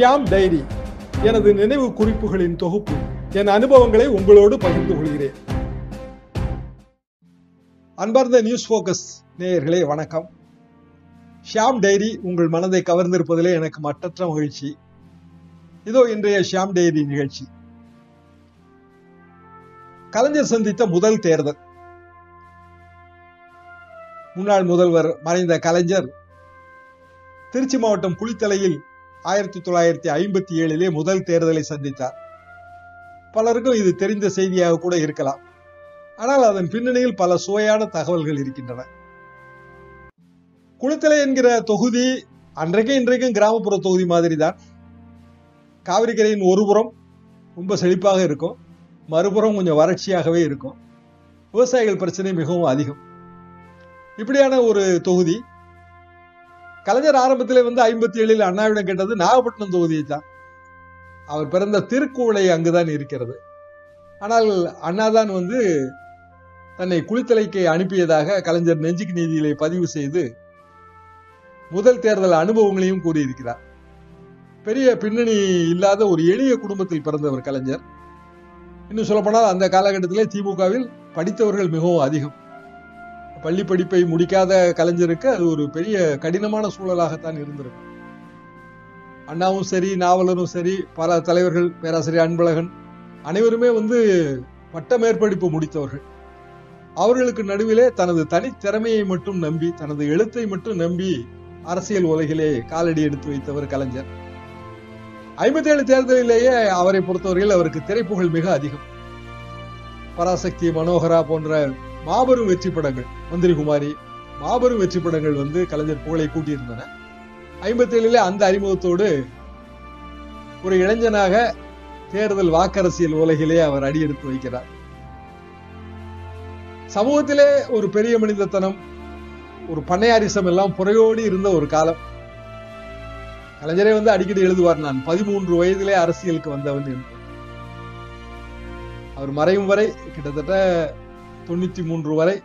Shyam diary எனது நினைவு குறிப்புகளின் தொகுப்பு. என் அனுபவங்களை உங்களோடு பகிர்ந்து கொள்கிறேன். அன்பார்ந்த நியூஸ் போக்கஸ் நேயர்களே வணக்கம். ஷியாம் டைரி உங்கள் மனதை கவர்ந்திருப்பதிலே எனக்கு மற்றற்ற மகிழ்ச்சி. இதோ இன்றைய ஷியாம் டைரி நிகழ்ச்சி. கலைஞர் சந்தித்த முதல் தேர்தல். முன்னாள் முதல்வர் மறைந்த கலைஞர் திருச்சி மாவட்டம் குளித்தலையில் ஆயிரத்தி தொள்ளாயிரத்தி ஐம்பத்தி ஏழிலே முதல் தேர்தலை சந்தித்தார். பலருக்கும் இது தெரிந்த செய்தியாக கூட இருக்கலாம். ஆனால் அதன் பின்னணியில் பல சுவையான தகவல்கள் இருக்கின்றன. குளித்தலை என்கிற தொகுதி அன்றைக்கும் இன்றைக்கும் கிராமப்புற தொகுதி மாதிரி தான் காவிரிக்கரையின் ஒரு புறம் ரொம்ப செழிப்பாக இருக்கும். மறுபுறம் கொஞ்சம் வறட்சியாகவே இருக்கும். விவசாயிகள் பிரச்சனை மிகவும் அதிகம். இப்படியான ஒரு தொகுதி கலைஞர் ஆரம்பத்திலே வந்து ஐம்பத்தி ஏழில் அண்ணாவிடம் கேட்டது நாகப்பட்டினம் தொகுதியை தான். அவர் பிறந்த திருக்குவளை அங்குதான் இருக்கிறது. ஆனால் அண்ணாதான் வந்து தன்னை குளித்தலைக்கு அனுப்பியதாக கலைஞர் நெஞ்சுக்கு நீதியிலே பதிவு செய்து முதல் தேர்தல் அனுபவங்களையும் கூறியிருக்கிறார். பெரிய பின்னணி இல்லாத ஒரு எளிய குடும்பத்தில் பிறந்தவர் கலைஞர். இன்னும் சொல்லப்போனால் அந்த காலகட்டத்திலே திமுகவில் படித்தவர்கள் மிகவும் அதிகம். பள்ளி படிப்பை முடிக்காத கலைஞருக்கு அது ஒரு பெரிய கடினமான சூழலாகத்தான் இருந்திருக்கும் அண்ணாவும் சரி நாவலரும் சரி பல தலைவர்கள் பேராசிரியர் அன்பழகன் அனைவருமே வந்து பட்ட மேற்படிப்பு முடித்தவர்கள். அவர்களுக்கு நடுவிலே தனது தனித்திறமையை மட்டும் நம்பி தனது எழுத்தை மட்டும் நம்பி அரசியல் உலகிலே காலடி எடுத்து வைத்தவர் கலைஞர். ஐம்பத்தி ஏழு தேர்தலிலேயே அவரை பொறுத்தவரையில் அவருக்கு திரைப்புகழ் மிக அதிகம். பராசக்தி மனோகரா போன்ற மாபெரும் வெற்றி படங்கள் மந்திரி குமாரி மாபெரும் வெற்றி படங்கள் வந்து கலைஞர் புகழை கூட்டியிருந்தன. ஐம்பத்தி ஏழுல அந்த அறிமுகத்தோடு ஒரு இளைஞனாக தேர்தல் வாக்கரசியல் உலகிலே அவர் அடியெடுத்து வைக்கிறார். சமூகத்திலே ஒரு பெரிய மனிதத்தனம் ஒரு பண்ணையாரிசம் எல்லாம் புறையோடி இருந்த ஒரு காலம். கலைஞரே வந்து அடிக்கடி எழுதுவார் நான் பதிமூன்று வயதிலே அரசியலுக்கு வந்தவன் என்று. அவர் மறையும் வரை கிட்டத்தட்ட தொண்ணூத்தி மூன்று வரை.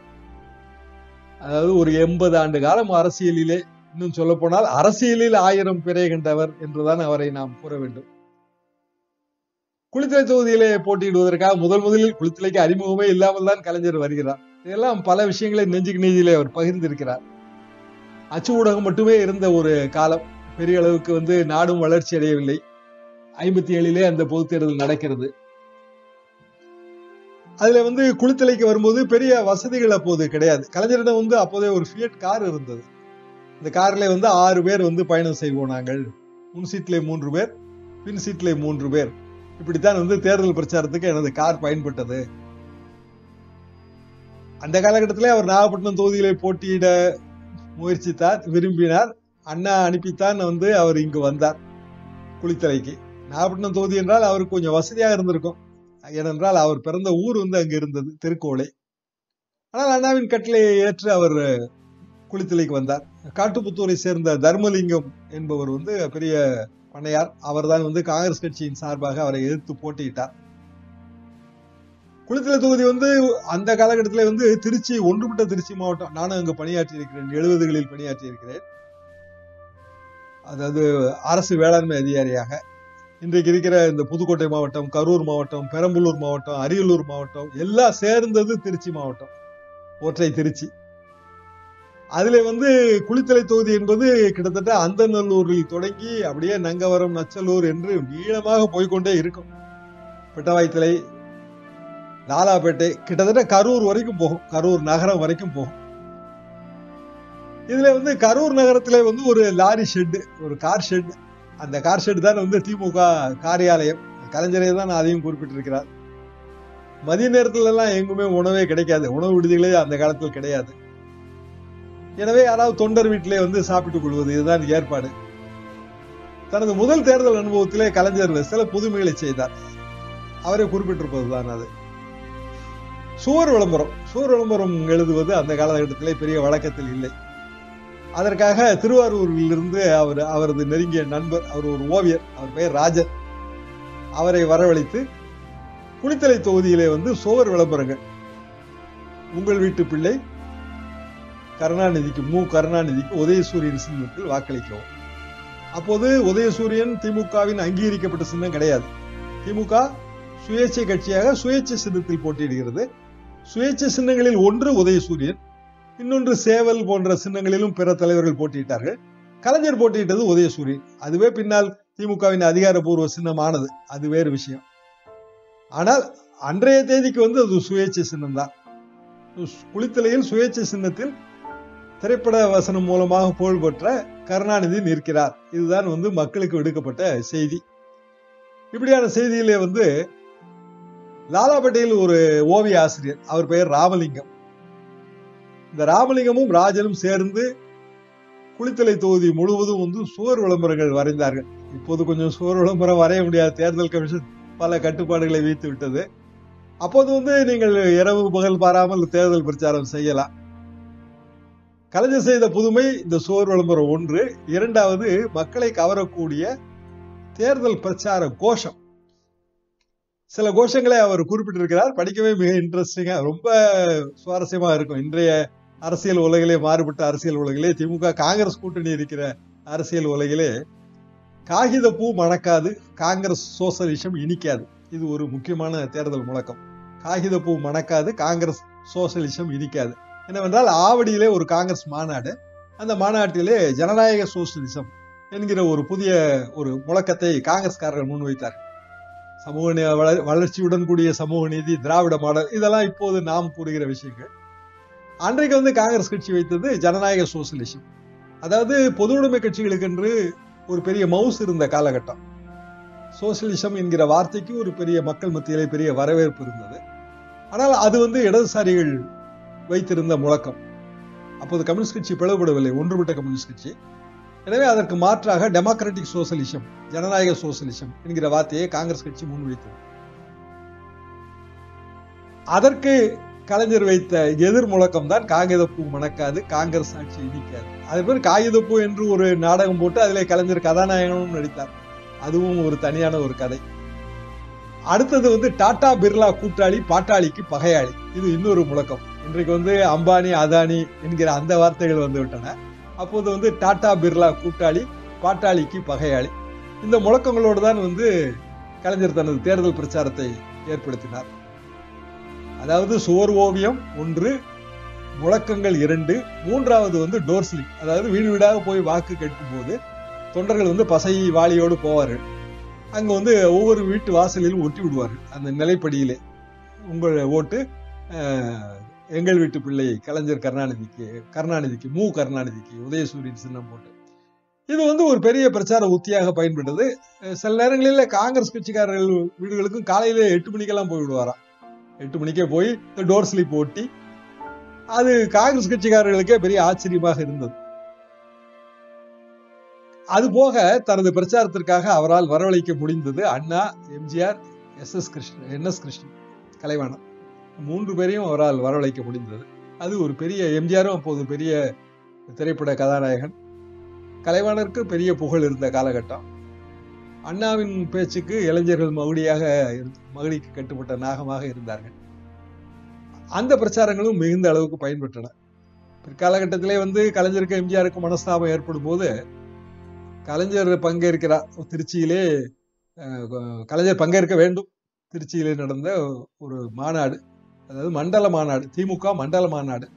அதாவது ஒரு எண்பது ஆண்டு காலம் அரசியலிலே இன்னும் சொல்ல போனால் அரசியலில் ஆயிரம் பிறை கண்டவர் என்றுதான் அவரை நாம் கூற வேண்டும். குளித்தலை தொகுதியிலே போட்டியிடுவதற்காக முதல் முதலில் குளித்தலைக்கு அறிமுகமே இல்லாமல் தான் கலைஞர் வருகிறார். இதெல்லாம் பல விஷயங்களை நெஞ்சுக்கு நீதியிலே அவர் பகிர்ந்திருக்கிறார். அச்சு ஊடகம் மட்டுமே இருந்த ஒரு காலம். பெரிய அளவுக்கு வந்து நாடும் வளர்ச்சி அடையவில்லை. ஐம்பத்தி ஏழிலே அந்த பொதுத் தேர்தல் நடக்கிறது. அதுல வந்து குளித்தலைக்கு வரும்போது பெரிய வசதிகள் அப்போது கிடையாது. கலைஞரிடம் வந்து அப்போதே ஒரு ஃபியட் கார் இருந்தது. இந்த கார்ல வந்து ஆறு பேர் வந்து பயணம் செய்வோம் நாங்கள். முன் சீட்ல மூன்று பேர் பின் சீட்ல மூன்று பேர். இப்படித்தான் வந்து தேர்தல் பிரச்சாரத்துக்கு எனது கார் பயன்பட்டது. அந்த காலகட்டத்திலே அவர் நாகப்பட்டினம் தொகுதியிலே போட்டியிட முயற்சித்தார் விரும்பினார். அண்ணா அனுப்பித்தான் வந்து அவர் இங்கு வந்தார் குளித்தலைக்கு. நாகப்பட்டினம் தொகுதி என்றால் அவருக்கு கொஞ்சம் வசதியாக இருந்திருக்கும். ஏனென்றால் அவர் பிறந்த ஊர் வந்து அங்கு இருந்தது திருக்கோளை. ஆனால் அண்ணாவின் கட்டளையை ஏற்று அவர் குளித்தலைக்கு வந்தார். காட்டுப்புத்தூரை சேர்ந்த தர்மலிங்கம் என்பவர் வந்து பெரிய பண்ணையார். அவர்தான் வந்து காங்கிரஸ் கட்சியின் சார்பாக அவரை எதிர்த்து போட்டியிட்டார். குளித்தலை தொகுதி வந்து அந்த காலகட்டத்தில் வந்து திருச்சி ஒன்றுபட்ட திருச்சி மாவட்டம். நானும் அங்கு பணியாற்றி இருக்கிறேன் எழுபதுகளில் பணியாற்றி இருக்கிறேன் அதாவது அரசு வேளாண்மை அதிகாரியாக. இன்றைக்கு இருக்கிற இந்த புதுக்கோட்டை மாவட்டம் கரூர் மாவட்டம் பெரம்பலூர் மாவட்டம் அரியலூர் மாவட்டம் எல்லாம் சேர்ந்தது திருச்சி மாவட்டம் ஒற்றை திருச்சி. அதில் வந்து குளித்தலை தொகுதி என்பது கிட்டத்தட்ட அந்தநல்லூரில் தொடங்கி அப்படியே நங்கவரம் நச்சலூர் என்று நீளமாக போய்கொண்டே இருக்கும். பெட்டவாய்த்தலை லாலாப்பேட்டை கிட்டத்தட்ட கரூர் வரைக்கும் போகும் கரூர் நகரம் வரைக்கும் போகும். இதுல வந்து கரூர் நகரத்துல வந்து ஒரு லாரி ஷெட் ஒரு கார் ஷெட் அந்த கார் ஷெட் தான் வந்து திமுக காரியாலயம். கலைஞரே தான் அதையும் குறிப்பிட்டிருக்கிறார். மதிய நேரத்துல எல்லாம் எங்குமே உணவே கிடைக்காது. உணவு விடுதிகளே அந்த காலத்தில் கிடையாது. எனவே யாராவது தொண்டர் வீட்டிலே வந்து சாப்பிட்டுக் கொள்வது இதுதான் ஏற்பாடு. தனது முதல் தேர்தல் அனுபவத்திலே கலைஞர் சில புதுமைகளை செய்தார். அவரை குறிப்பிட்டிருப்பதுதான் அது. சுவர் விளம்பரம். சுவர் விளம்பரம் எழுதுவது அந்த காலகட்டத்திலே பெரிய வழக்கத்தில் இல்லை. அதற்காக திருவாரூரில் இருந்து அவர் அவரது நெருங்கிய நண்பர் அவர் ஒரு ஓவியர் அவர் பெயர் ராஜன் அவரை வரவழைத்து குளித்தலை தொகுதியிலே வந்து சுவர் விளம்பரங்கள். உங்கள் வீட்டு பிள்ளை கருணாநிதிக்கு மு. கருணாநிதிக்கு உதயசூரியன் சின்னத்தில் வாக்களிக்கவும். அப்போது உதயசூரியன் திமுகவின் அங்கீகரிக்கப்பட்ட சின்னம் கிடையாது. திமுக சுயேட்சை கட்சியாக சுயேட்சை சின்னத்தில் போட்டியிடுகிறது. சுயேட்சை சின்னங்களில் ஒன்று உதயசூரியன் இன்னொன்று சேவல் போன்ற சின்னங்களிலும் பிற தலைவர்கள் போட்டியிட்டார்கள். கலைஞர் போட்டியிட்டது உதயசூரியன் அதுவே பின்னால் திமுகவின் அதிகாரப்பூர்வ சின்னமானது. அது வேறு விஷயம். ஆனால் அன்றைய தேதிக்கு வந்து அது சுயேட்சை சின்னம் தான் குளித்தலையில் சுயேட்சை சின்னத்தில் திரைப்பட வசனம் மூலமாக புகழ்பெற்ற கருணாநிதி நிற்கிறார். இதுதான் வந்து மக்களுக்கு விடுக்கப்பட்ட செய்தி. இப்படியான செய்தியிலே வந்து லாலாபேட்டையில் ஒரு ஓவிய ஆசிரியர் அவர் பெயர் ராமலிங்கம். இந்த ராமலிங்கமும் ராஜனும் சேர்ந்து குளித்தலை தொகுதி முழுவதும் வந்து சுவர் விளம்பரங்கள் வரைந்தார்கள். இப்போது கொஞ்சம் சுவர் விளம்பரம் வரைய முடியாது தேர்தல் கமிஷன் பல கட்டுப்பாடுகளை வைத்து விட்டது. அப்போது வந்து நீங்கள் இரவு பகல் பாராமல் தேர்தல் பிரச்சாரம் செய்யலாம். கலைஞர் செய்த புதுமை இந்த சுவர் விளம்பரம் ஒன்று. இரண்டாவது மக்களை கவரக்கூடிய தேர்தல் பிரச்சார கோஷம். சில கோஷங்களை அவர் குறிப்பிட்டிருக்கிறார். படிக்கவே மிக இன்ட்ரெஸ்டிங்கா ரொம்ப சுவாரஸ்யமா இருக்கும். இன்றைய அரசியல் உலகிலே மாறுபட்ட அரசியல் உலகிலே திமுக காங்கிரஸ் கூட்டணி இருக்கிற அரசியல் உலகிலே காகித பூ மணக்காது காங்கிரஸ் சோசலிசம் இனிக்காது. இது ஒரு முக்கியமான தேர்தல் முழக்கம். காகித பூ மணக்காது காங்கிரஸ் சோசலிசம் இனிக்காது. என்னவென்றால் ஆவடியிலே ஒரு காங்கிரஸ் மாநாடு அந்த மாநாட்டிலே ஜனநாயக சோசலிசம் என்கிற ஒரு புதிய ஒரு முழக்கத்தை காங்கிரஸ்காரர்கள் முன்வைத்தார் சமூக வளர்ச்சியுடன் கூடிய சமூக நீதி திராவிட மாடல் இதெல்லாம் இப்போது நாம் கூறுகிற விஷயங்கள். அன்றைக்கு வந்து காங்கிரஸ் கட்சி வைத்தது ஜனநாயக சோசியலிசம். அதாவது பொது உடைமை கட்சிகளுக்கு என்று ஒரு பெரிய மவுஸ் இருந்த காலகட்டம். சோசியலிசம் என்கிற வார்த்தைக்கு ஒரு பெரிய மக்கள் மத்தியிலே பெரிய வரவேற்பு இருந்தது. ஆனால் அது வந்து இடதுசாரிகள் வைத்திருந்த முழக்கம். அப்போது கம்யூனிஸ்ட் கட்சி பிளவுபடவில்லை ஒன்றுபட்ட கம்யூனிஸ்ட் கட்சி. எனவே அதற்கு மாற்றாக டெமோக்ராட்டிக் சோசலிசம் ஜனநாயக சோசலிசம் என்கிற வார்த்தையை காங்கிரஸ் கட்சி முன்வைத்தது அதற்கு கலைஞர் வைத்த எதிர் முழக்கம் தான் காகிதப்பூ மணக்காது காங்கிரஸ் ஆட்சி இடிக்காது. அது பேர் காகிதப்பூ என்று ஒரு நாடகம் போட்டு அதிலே கலைஞர் கதாநாயகனும் நடித்தார். அதுவும் ஒரு தனியான ஒரு கதை. அடுத்தது வந்து டாடா பிர்லா கூட்டாளி பாட்டாளிக்கு பகையாளி. இது இன்னொரு முழக்கம். இன்றைக்கு வந்து அம்பானி அதானி என்கிற அந்த வார்த்தைகள் வந்து விட்டன. அப்போது வந்து டாடா பிர்லா கூட்டாளி பாட்டாளிக்கு பகையாளி. இந்த முழக்கங்களோடு தான் வந்து கலைஞர் தனது தேர்தல் பிரச்சாரத்தை ஏற்படுத்தினார். அதாவது சுவர் ஓவியம் ஒன்று முழக்கங்கள் இரண்டு மூன்றாவது வந்து டோர்ஸ்லி அதாவது வீடு வீடாக போய் வாக்கு கேட்கும் போது தொண்டர்கள் வந்து பசை வாளியோடு போவார்கள். அங்கே வந்து ஒவ்வொரு வீட்டு வாசலிலும் ஒட்டி விடுவார்கள். அந்த நிலைப்படியிலே உங்கள் ஓட்டு எங்கள் வீட்டு பிள்ளை கலைஞர் கருணாநிதிக்கு கருணாநிதிக்கு மு. கருணாநிதிக்கு உதயசூரியன் சின்னம் போட்டு. இது வந்து ஒரு பெரிய பிரச்சார உத்தியாக பயன்பட்டது சில நேரங்களில் காங்கிரஸ் கட்சிக்காரர்கள் வீடுகளுக்கும் காலையில எட்டு மணிக்கெல்லாம் போய் விடுவாராம். எட்டு மணிக்கே போய் இந்த டோர் ஸ்லிப் ஓட்டி அது காங்கிரஸ் கட்சிக்காரர்களுக்கே பெரிய ஆச்சரியமாக இருந்தது. அது போக தனது பிரச்சாரத்திற்காக அவரால் வரவழைக்க முடிந்தது Anna MGR S S Krishnan N S Krishnan Kalaivanan. மூன்று பேரையும் அவரால் வரவழைக்க முடிந்தது. அது ஒரு பெரிய எம்ஜிஆரும் அப்போது பெரிய திரைப்பட கதாநாயகன். கலைவாணருக்கு பெரிய புகழ் இருந்த காலகட்டம். அண்ணாவின் பேச்சுக்கு இளைஞர்கள் மகுடியாக மகுடிக்கு கட்டுப்பட்ட நாகமாக இருந்தார்கள். அந்த பிரச்சாரங்களும் மிகுந்த அளவுக்கு பயன்பெற்றன. பிற்காலகட்டத்திலே வந்து கலைஞருக்கு எம்ஜிஆருக்கு மனஸ்தாபம் ஏற்படும் போது கலைஞர் பங்கேற்கிறார் திருச்சியிலே கலைஞர் பங்கேற்க வேண்டும். திருச்சியிலே நடந்த ஒரு மாநாடு. அதாவது மண்டல மாநாடு திமுக மண்டல மாநாடு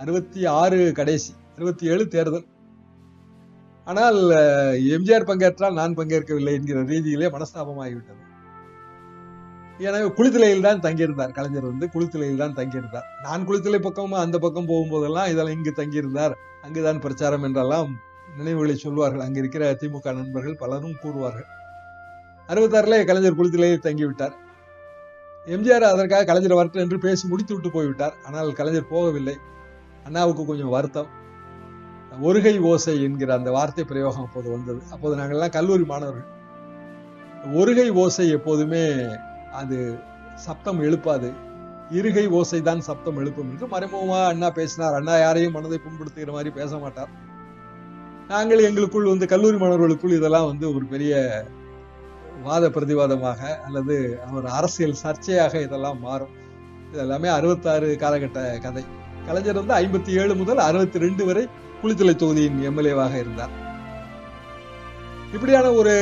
அறுபத்தி ஆறு கடைசி அறுபத்தி ஏழு தேர்தல். ஆனால் எம்ஜிஆர் பங்கேற்றால் நான் பங்கேற்கவில்லை என்கிற ரீதியிலே மனஸ்தாபமாகிவிட்டது. எனவே குளித்துலையில் தான் தங்கியிருந்தார் கலைஞர் வந்து குளித்துலையில் தான் தங்கியிருந்தார். நான் குளித்தலை பக்கமும் அந்த பக்கம் போகும்போதெல்லாம் இதெல்லாம் இங்கு தங்கியிருந்தார். அங்குதான் பிரச்சாரம் என்றெல்லாம் நினைவுகளை சொல்வார்கள். அங்கே இருக்கிற திமுக நண்பர்கள் பலரும் கூறுவார்கள். அறுபத்தாறுல கலைஞர் குளித்துலையில் தங்கிவிட்டார். எம்ஜிஆர் அதற்காக கலைஞர் வரட்டும் என்று பேசி முடித்து விட்டு போய்விட்டார். ஆனால் கலைஞர் போகவில்லை. அண்ணாவுக்கு கொஞ்சம் வருத்தம். ஒருகை ஓசை என்கிற அந்த வார்த்தை பிரயோகம் அப்போது வந்தது. அப்போது நாங்கள்லாம் கல்லூரி மாணவர்கள். ஒருகை ஓசை எப்போதுமே அது சப்தம் எழுப்பாது. இருகை ஓசை தான் சப்தம் எழுப்பும் என்று மறைமுகமா அண்ணா பேசினார். அண்ணா யாரையும் மனதை புண்படுத்துகிற மாதிரி பேச மாட்டார். நாங்கள் எங்களுக்குள் வந்து கல்லூரி மாணவர்களுக்குள் இதெல்லாம் வந்து ஒரு பெரிய வாத பிரதிவாதமாக அல்லது ஒரு அரசியல் சர்ச்சையாக இதெல்லாம் மாறும். இதெல்லாமே அறுபத்தாறு காலகட்ட கதை. கலைஞர் வந்து ஐம்பத்தி ஏழு முதல் அறுபத்தி ரெண்டு வரை குளித்தலை தொகுதியின் எம்எல்ஏவாக இருந்தார். இப்படியான ஒரு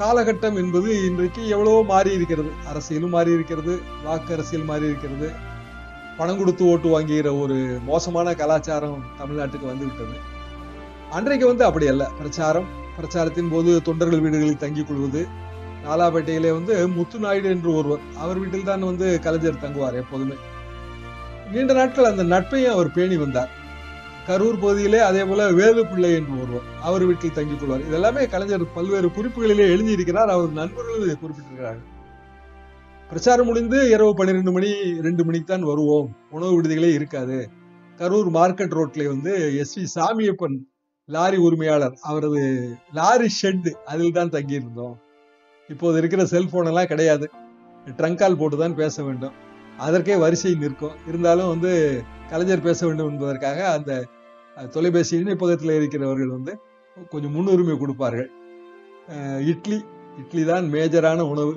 காலகட்டம் என்பது இன்றைக்கு எவ்வளவோ மாறி இருக்கிறது அரசியலும் மாறி இருக்கிறது வாக்கு அரசியல் மாறி இருக்கிறது பணம் கொடுத்து ஓட்டு வாங்குகிற ஒரு மோசமான கலாச்சாரம் தமிழ்நாட்டுக்கு வந்து விட்டது அன்றைக்கு வந்து அப்படி அல்ல. பிரச்சாரம் பிரச்சாரத்தின் போது தொண்டர்கள் வீடுகளில் தங்கிக் கொள்வது. நாலாப்பேட்டையிலே வந்து முத்து நாயுடு என்று ஒருவர் அவர் வீட்டில் தான் வந்து கலைஞர் தங்குவார் எப்போதுமே. நீண்ட நாட்கள் அந்த நட்பையும் அவர் பேணி வந்தார். கரூர் பகுதியிலே அதே போல வேலுப்பிள்ளை என்று ஒருவர் அவர் வீட்டில் தங்கிக் கொள்வார். இதெல்லாமே கலைஞர் பல்வேறு குறிப்புகளிலே எழுதியிருக்கிறார் அவர் நண்பர்கள் இதை குறிப்பிட்டிருக்கிறார்கள். பிரச்சாரம் முடிந்து இரவு பன்னிரெண்டு மணி ரெண்டு மணிக்கு தான் வருவோம். உணவு விடுதிகளே இருக்காது. கரூர் மார்க்கெட் ரோட்ல வந்து எஸ் வி சாமியப்பன் லாரி உரிமையாளர் அவரது லாரி ஷெட்டு அதில் தான் தங்கியிருந்தோம். இப்போது இருக்கிற செல்ஃபோனெல்லாம் கிடையாது. ட்ரங்கால் போட்டு தான் பேச வேண்டும். அதற்கே வரிசை நிற்கும். இருந்தாலும் வந்து கலைஞர் பேச வேண்டும் என்பதற்காக அந்த தொலைபேசி இணைப்பகத்தில் இருக்கிறவர்கள் வந்து கொஞ்சம் முன்னுரிமை கொடுப்பார்கள். இட்லி இட்லி தான் மேஜரான உணவு.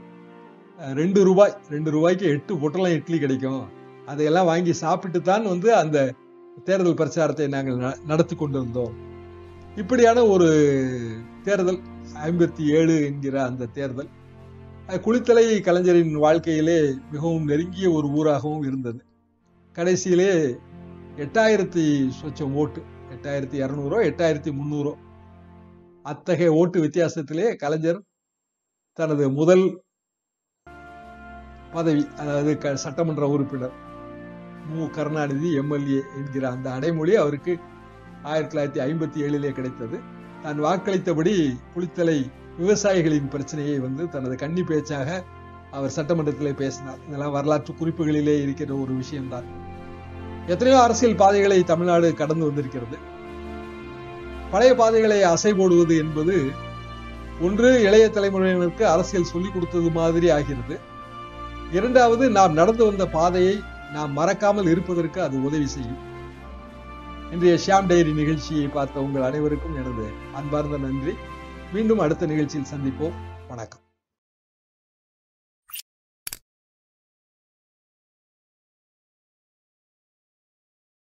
ரெண்டு ரூபாய் ரெண்டு ரூபாய்க்கு எட்டு பொட்டலம் இட்லி கிடைக்கும். அதையெல்லாம் வாங்கி சாப்பிட்டு தான் வந்து அந்த தேர்தல் பிரச்சாரத்தை நாங்கள் நடத்தி கொண்டு வந்தோம் இப்படியான ஒரு தேர்தல் ஐம்பத்தி ஏழு என்கிற அந்த தேர்தல் குளித்தலை கலைஞரின் வாழ்க்கையிலே மிகவும் நெருங்கிய ஒரு ஊராகவும் இருந்தது. கடைசியிலே எட்டாயிரத்தி சொச்சம் ஓட்டு எட்டாயிரத்தி இரநூறோ எட்டாயிரத்தி முந்நூறோ அத்தகைய ஓட்டு வித்தியாசத்திலே கலைஞர் தனது முதல் பதவி அதாவது சட்டமன்ற உறுப்பினர் மு. கருணாநிதி எம்எல்ஏ என்கிற அந்த அடைமொழி அவருக்கு ஆயிரத்தி தொள்ளாயிரத்தி ஐம்பத்தி ஏழிலே கிடைத்தது. தான் வாக்களித்தபடி புலித்தலை விவசாயிகளின் பிரச்சனையை வந்து தனது கன்னி பேச்சாக அவர் சட்டமன்றத்திலே பேசினார். இதெல்லாம் வரலாற்று குறிப்புகளிலே இருக்கிற ஒரு விஷயம்தான். எத்தனையோ அரசியல் பாதைகளை தமிழ்நாடு கடந்து வந்திருக்கிறது. பழைய பாதைகளை அசை போடுவது என்பது ஒன்று இளைய தலைமுறையினருக்கு அரசியல் சொல்லிக் கொடுத்தது மாதிரி ஆகிறது. இரண்டாவது நாம் நடந்து வந்த பாதையை நாம் மறக்காமல் இருப்பதற்கு அது உதவி செய்யும். இன்றைய ஷியாம் டைரி நிகழ்ச்சியை பார்த்த உங்கள் அனைவருக்கும் எனது அன்பார்ந்த நன்றி. மீண்டும் அடுத்த நிகழ்ச்சியில் சந்திப்போம். வணக்கம்.